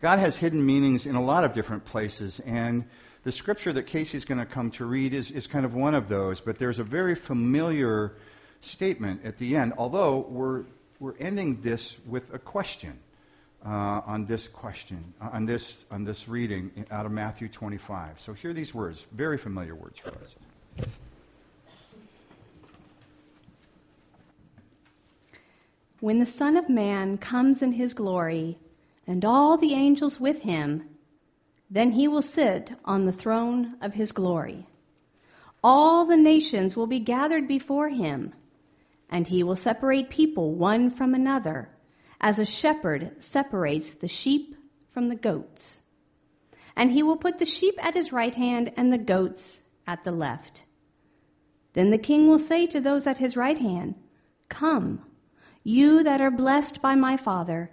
God has hidden meanings in a lot of different places, and the scripture that Casey's going to come to read is, is kind of one of those, but there's a very familiar statement at the end, although we're, we're ending this with a question. Uh, on this question, uh, on this on this reading out of Matthew 25. So hear these words, very familiar words for us. When the Son of Man comes in his glory, and all the angels with him, then he will sit on the throne of his glory. All the nations will be gathered before him, and he will separate people one from another, as a shepherd separates the sheep from the goats. And he will put the sheep at his right hand and the goats at the left. Then the king will say to those at his right hand, Come, you that are blessed by my Father,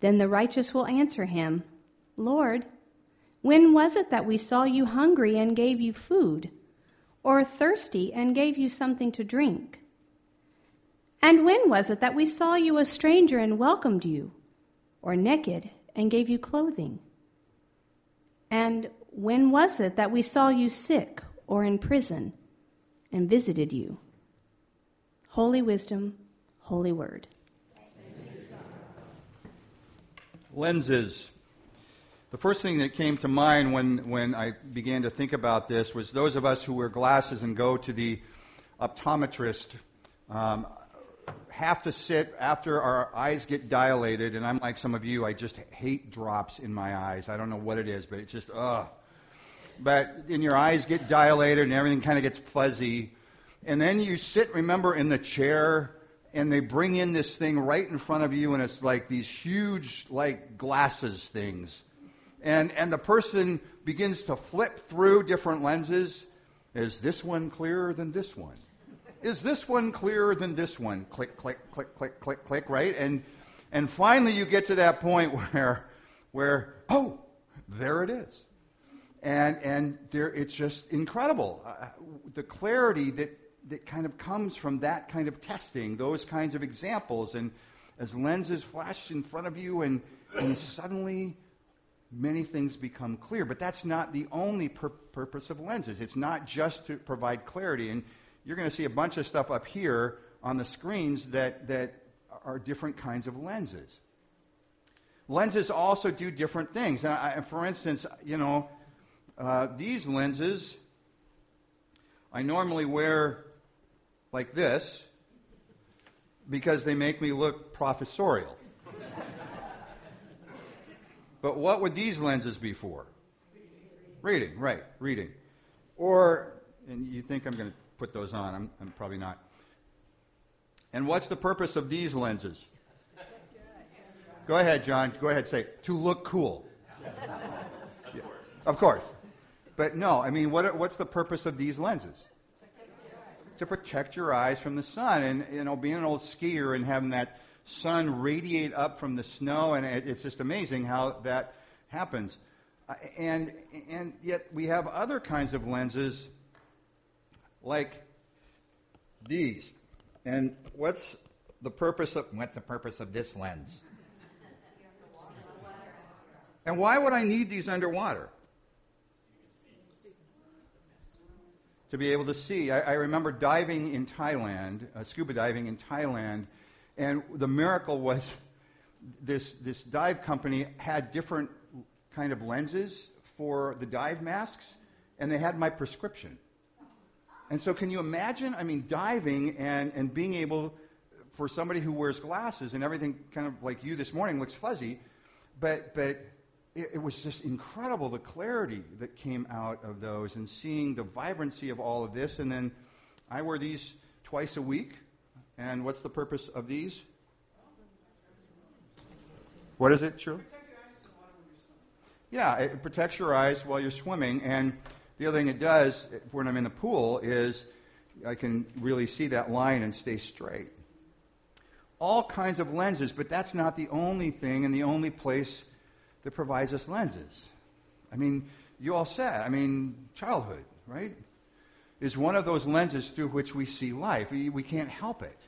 Then the righteous will answer him, Lord, when was it that we saw you hungry and gave you food, or thirsty and gave you something to drink? And when was it that we saw you a stranger and welcomed you, or naked and gave you clothing? And when was it that we saw you sick or in prison and visited you? Holy wisdom, holy word. Lenses. The first thing that came to mind when, when I began to think about this was those of us who wear glasses and go to the optometrist um, have to sit after our eyes get dilated, and I'm like some of you, I just hate drops in my eyes. I don't know what it is, but it's just, ugh. But then your eyes get dilated and everything kind of gets fuzzy. And then you sit, remember, in the chair, and they bring in this thing right in front of you, and it's like these huge, like, glasses things. And, and the person begins to flip through different lenses. Is this one clearer than this one? Is this one clearer than this one? Click, click, click, click, click, click, right? And, and finally you get to that point where, where, oh, there it is. And, and there, it's just incredible. Uh, the clarity that that kind of comes from that kind of testing, those kinds of examples. And as lenses flash in front of you, and, and suddenly many things become clear. But that's not the only pur- purpose of lenses. It's not just to provide clarity. And you're going to see a bunch of stuff up here on the screens that, that are different kinds of lenses. Lenses also do different things. I, for instance, you know, uh, these lenses, I normally wear like this because they make me look professorial. but what would these lenses be for? Reading, right, reading. Or, and you think I'm going to put those on, I'm, I'm probably not. And what's the purpose of these lenses? Go ahead, John. Go ahead, say it. To look cool. Yeah, of course. But no, I mean, what, what's the purpose of these lenses? To protect your eyes from the sun. And, you know, being an old skier and having that sun radiate up from the snow, and it, it's just amazing how that happens. Uh, and, and yet we have other kinds of lenses like these. And what's the purpose of what's the purpose of this lens? And why would I need these underwater? To be able to see. I, I remember diving in Thailand, uh, scuba diving in Thailand, and the miracle was this this dive company had different kind of lenses for the dive masks, and they had my prescription. And so, can you imagine? I mean, diving and and being able for somebody who wears glasses and everything kind of like you this morning looks fuzzy, but but it, it was just incredible the clarity that came out of those and seeing the vibrancy of all of this. And then I wear these twice a week. And what's the purpose of these? What is it, Shirley? Yeah, it protects your eyes while you're swimming. And the other thing it does when I'm in the pool is I can really see that line and stay straight. All kinds of lenses, but that's not the only thing and the only place that provides us lenses. I mean, you all said, I mean, childhood, right? Is one of those lenses through which we see life. We, we can't help it.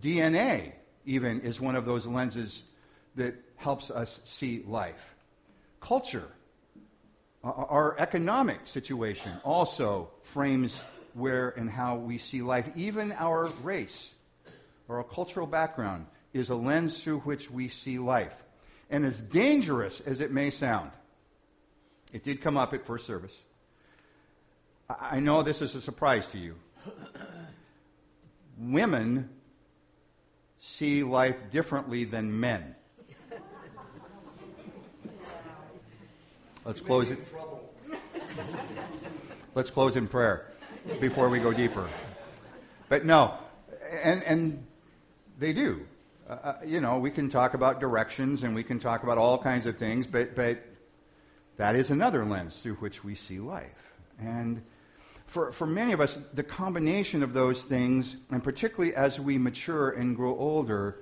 DNA, even, is one of those lenses that helps us see life. Culture, our economic situation also frames where and how we see life. Even our race or our cultural background is a lens through which we see life. And as dangerous as it may sound, it did come up at first service. I know this is a surprise to you. Women see life differently than men. Let's close it. Let's close in prayer before we go deeper. But no, and and they do. Uh, uh, you know, we can talk about directions and we can talk about all kinds of things, but but that is another lens through which we see life. And for, for many of us, the combination of those things, and particularly as we mature and grow older,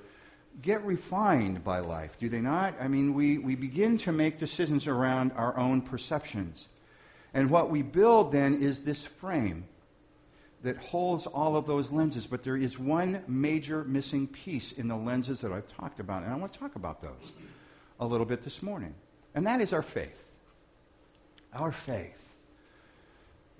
get refined by life, do they not? I mean, we, we begin to make decisions around our own perceptions. And what we build then is this frame that holds all of those lenses. But there is one major missing piece in the lenses that I've talked about. And I want to talk about those a little bit this morning. And that is our faith. Our faith.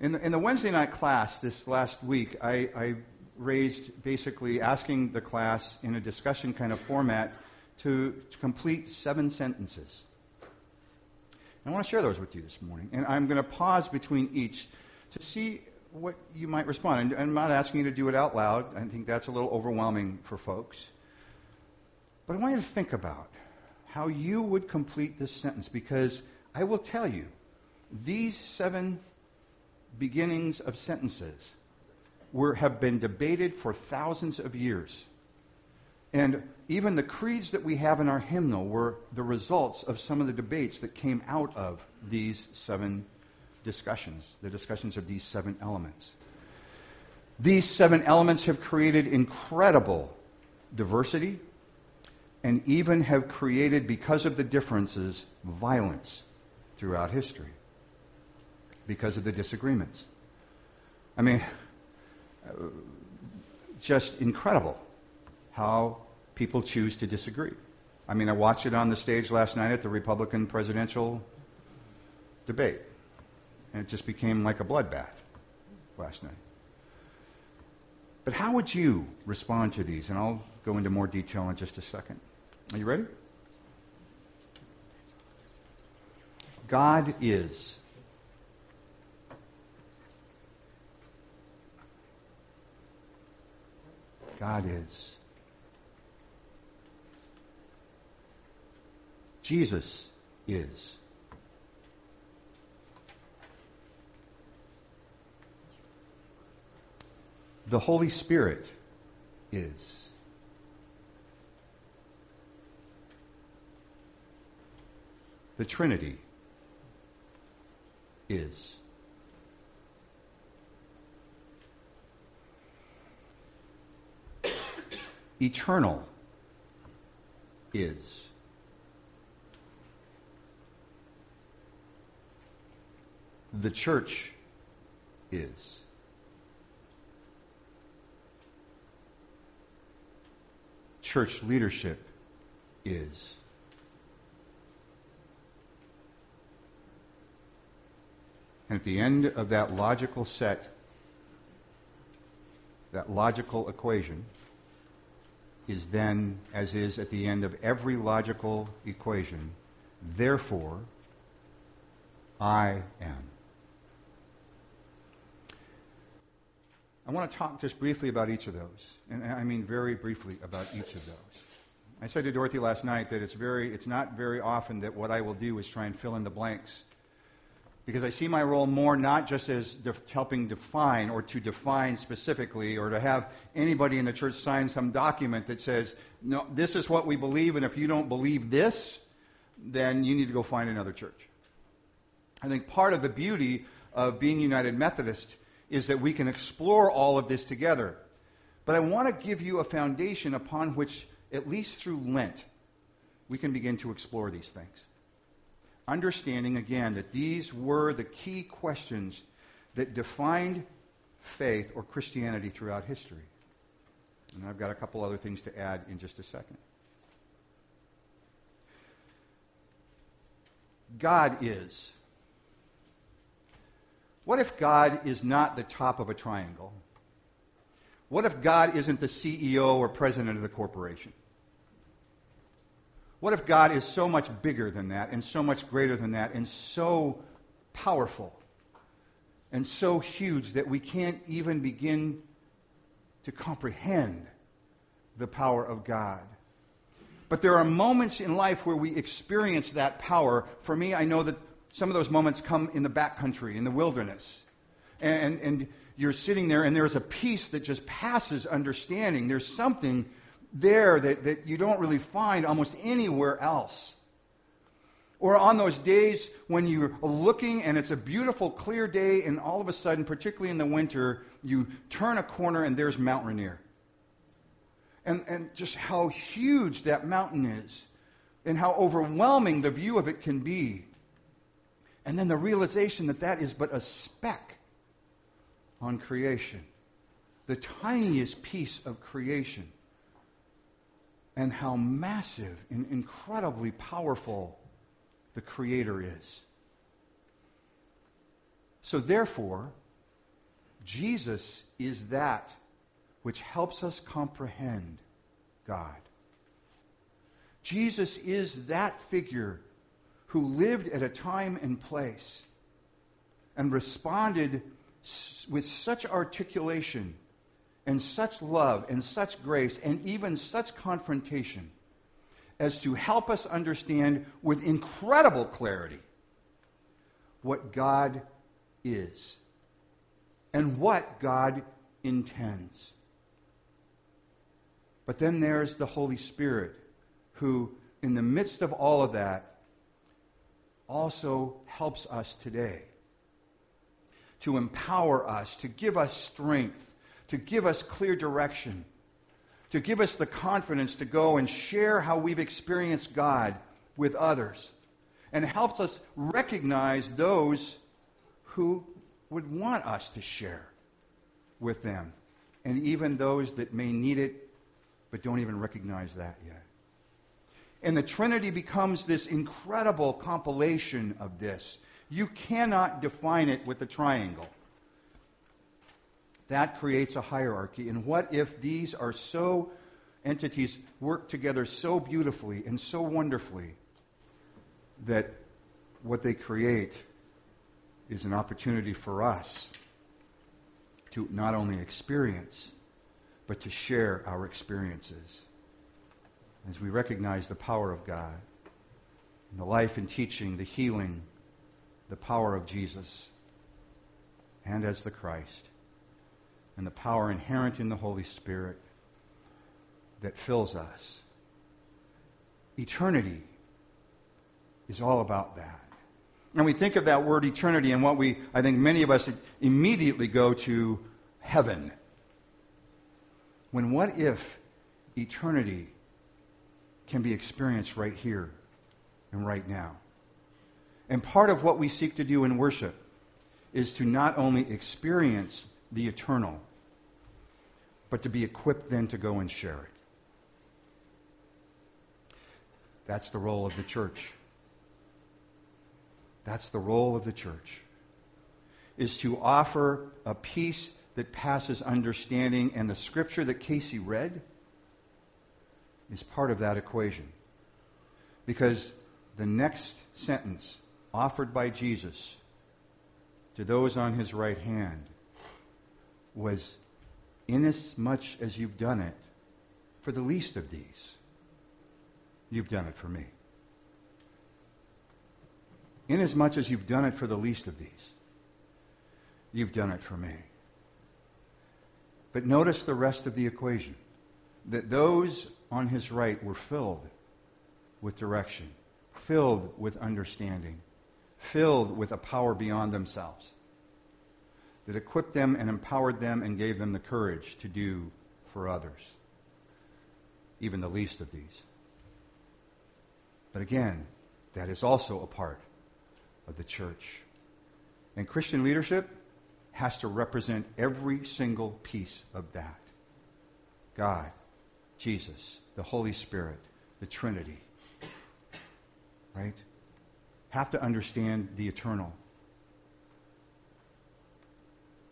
In the, in the Wednesday night class this last week, I, I raised basically asking the class in a discussion kind of format to, to complete seven sentences. I want to share those with you this morning. And I'm going to pause between each to see what you might respond. And I'm not asking you to do it out loud. I think that's a little overwhelming for folks. But I want you to think about how you would complete this sentence because I will tell you these seven beginnings of sentences were, have been debated for thousands of years. And even the creeds that we have in our hymnal were the results of some of the debates that came out of these seven discussions, the discussions of these seven elements. These seven elements have created incredible diversity and even have created, because of the differences, violence throughout history because of the disagreements. I mean, just incredible how people choose to disagree. I mean, I watched it on the stage last night at the Republican presidential debate, and it just became like a bloodbath last night. But how would you respond to these? And I'll go into more detail in just a second. Are you ready? God is God is. Jesus is. The Holy Spirit is. The Trinity is. eternal is. The church is. Church leadership is. And at the end of that logical set, that logical equation, is then as is at the end of every logical equation. Therefore, I am. I want to talk just briefly about each of those. And I mean very briefly about each of those. I said to Dorothy last night that it's very it's not very often that what I will do is try and fill in the blanks because I see my role more not just as def- helping define or to define specifically or to have anybody in the church sign some document that says, no, this is what we believe, and if you don't believe this, then you need to go find another church. I think part of the beauty of being United Methodist is that we can explore all of this together. But I want to give you a foundation upon which, at least through Lent, we can begin to explore these things. Understanding, again, that these were the key questions that defined faith or Christianity throughout history. And I've got a couple other things to add in just a second. God is. What if God is not the top of a triangle? What if God isn't the CEO or president of the corporation? What if God is so much bigger than that and so much greater than that and so powerful and so huge that we can't even begin to comprehend the power of God? But there are moments in life where we experience that power. For me, I know that some of those moments come in the backcountry, in the wilderness. And, and you're sitting there, and there's a peace that just passes understanding. There's something there that, that you don't really find almost anywhere else. Or on those days when you're looking and it's a beautiful, clear day, and all of a sudden, particularly in the winter, you turn a corner and there's Mount Rainier and, and just how huge that mountain is and how overwhelming the view of it can be. And then the realization that that is but a speck on creation, the tiniest piece of creation, and how massive and incredibly powerful the Creator is. So, therefore, Jesus is that which helps us comprehend God. Jesus is that figure who lived at a time and place and responded with such articulation and such love and such grace and even such confrontation as to help us understand with incredible clarity what God is and what God intends. But then there's the Holy Spirit, who, in the midst of all of that, also helps us today to empower us, to give us strength, to give us clear direction, to give us the confidence to go and share how we've experienced God with others, and helps us recognize those who would want us to share with them, and even those that may need it but don't even recognize that yet. And the Trinity becomes this incredible compilation of this. You cannot define it with a triangle. That creates a hierarchy. And what if these are so entities work together so beautifully and so wonderfully that what they create is an opportunity for us to not only experience but to share our experiences as we recognize the power of God, the life and teaching, the healing, the power of Jesus, and as the Christ, and the power inherent in the Holy Spirit that fills us. Eternity is all about that. And we think of that word eternity, and what we, I think many of us immediately go to heaven. When what if eternity can be experienced right here and right now? And part of what we seek to do in worship is to not only experience the eternal, but to be equipped then to go and share it. That's the role of the church. That's the role of the church. Is to offer a peace that passes understanding, and the scripture that Casey read is part of that equation. Because the next sentence offered by Jesus to those on his right hand was, Inasmuch as you've done it for the least of these, you've done it for me. Inasmuch as you've done it for the least of these, you've done it for me. But notice the rest of the equation that those on his right were filled with direction, filled with understanding, filled with a power beyond themselves that equipped them and empowered them and gave them the courage to do for others, even the least of these. But again, that is also a part of the church. And Christian leadership has to represent every single piece of that God, Jesus, the Holy Spirit, the Trinity. Right? Have to understand the eternal.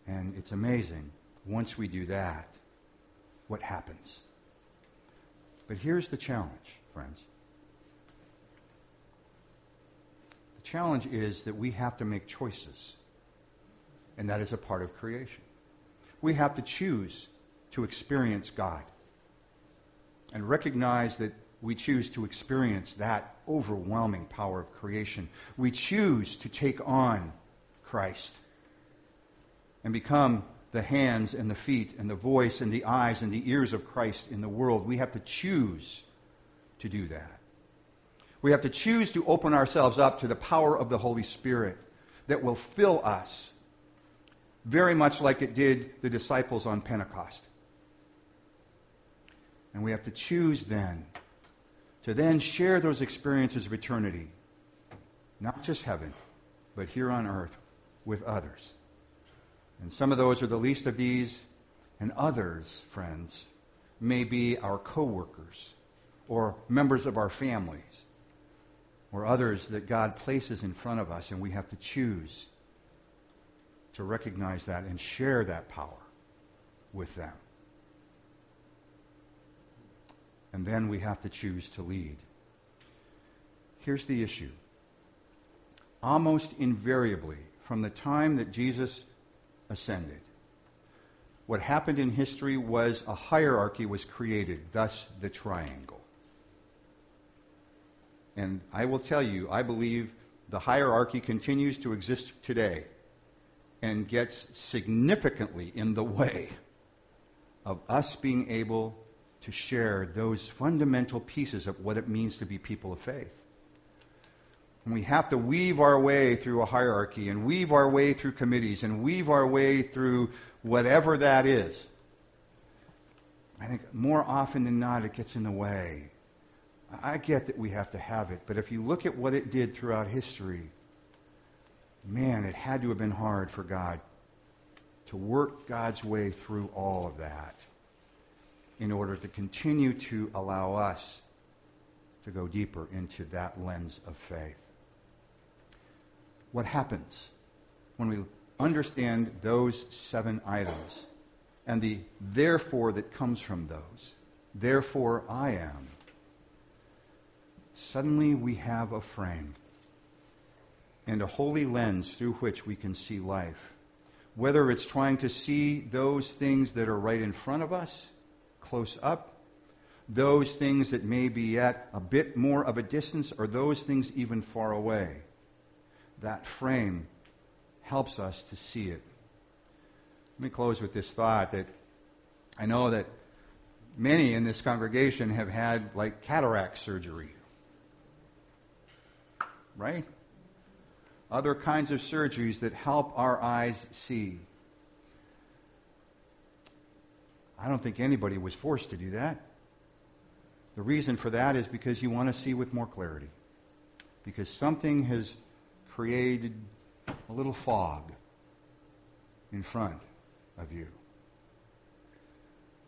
And it's amazing. Once we do that, what happens? But here's the challenge, friends. The challenge is that we have to make choices. And that is a part of creation. We have to choose to experience God and recognize that we choose to experience that overwhelming power of creation. We choose to take on Christ and become the hands and the feet and the voice and the eyes and the ears of Christ in the world. We have to choose to do that. We have to choose to open ourselves up to the power of the Holy Spirit that will fill us very much like it did the disciples on Pentecost. And we have to choose then to then share those experiences of eternity, not just heaven, but here on earth with others. And some of those are the least of these, and others, friends, may be our coworkers or members of our families or others that God places in front of us, and we have to choose to recognize that and share that power with them. And then we have to choose to lead. Here's the issue. Almost invariably, from the time that Jesus ascended. What happened in history was a hierarchy was created, thus the triangle. And I will tell you, I believe the hierarchy continues to exist today and gets significantly in the way of us being able to share those fundamental pieces of what it means to be people of faith. And we have to weave our way through a hierarchy and weave our way through committees and weave our way through whatever that is. I think more often than not it gets in the way. I get that we have to have it, but if you look at what it did throughout history, man, it had to have been hard for God to work God's way through all of that in order to continue to allow us to go deeper into that lens of faith what happens when we understand those seven items and the therefore that comes from those. Therefore I am. Suddenly we have a frame and a holy lens through which we can see life. Whether it's trying to see those things that are right in front of us, close up, those things that may be at a bit more of a distance, or those things even far away that frame helps us to see it. Let me close with this thought that I know that many in this congregation have had like cataract surgery. Right? Other kinds of surgeries that help our eyes see. I don't think anybody was forced to do that. The reason for that is because you want to see with more clarity. Because something has created a little fog in front of you.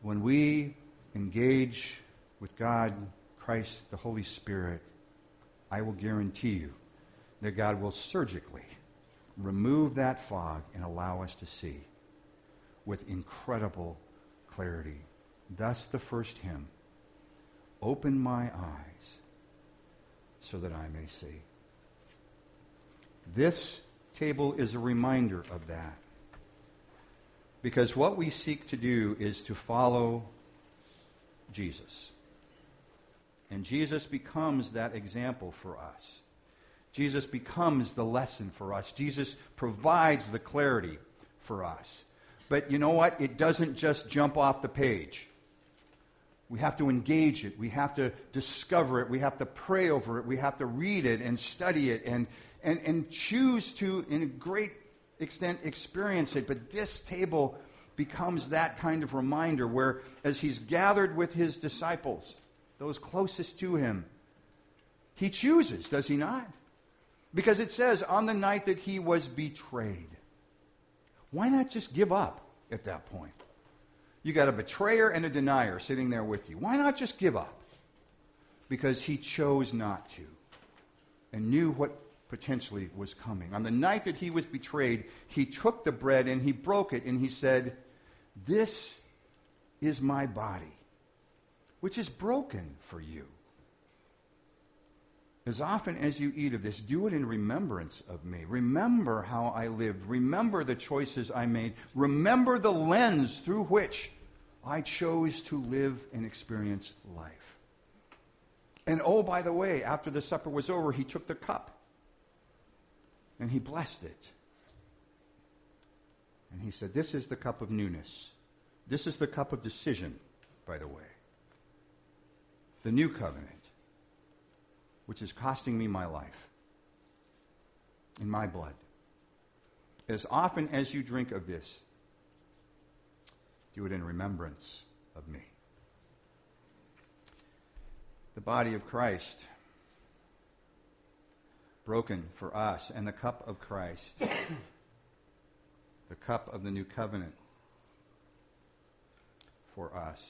When we engage with God, Christ, the Holy Spirit, I will guarantee you that God will surgically remove that fog and allow us to see with incredible clarity. Thus, the first hymn Open my eyes so that I may see. This table is a reminder of that. Because what we seek to do is to follow Jesus. And Jesus becomes that example for us. Jesus becomes the lesson for us. Jesus provides the clarity for us. But you know what? It doesn't just jump off the page. We have to engage it. We have to discover it. We have to pray over it. We have to read it and study it and, and, and choose to, in a great extent, experience it. But this table becomes that kind of reminder where, as he's gathered with his disciples, those closest to him, he chooses, does he not? Because it says, on the night that he was betrayed. Why not just give up at that point? You got a betrayer and a denier sitting there with you. Why not just give up? Because he chose not to and knew what potentially was coming. On the night that he was betrayed, he took the bread and he broke it and he said, This is my body, which is broken for you. As often as you eat of this, do it in remembrance of me. Remember how I lived. Remember the choices I made. Remember the lens through which I chose to live and experience life. And oh, by the way, after the supper was over, he took the cup and he blessed it. And he said, This is the cup of newness. This is the cup of decision, by the way. The new covenant which is costing me my life and my blood. As often as you drink of this, do it in remembrance of me. The body of Christ, broken for us, and the cup of Christ, the cup of the new covenant for us.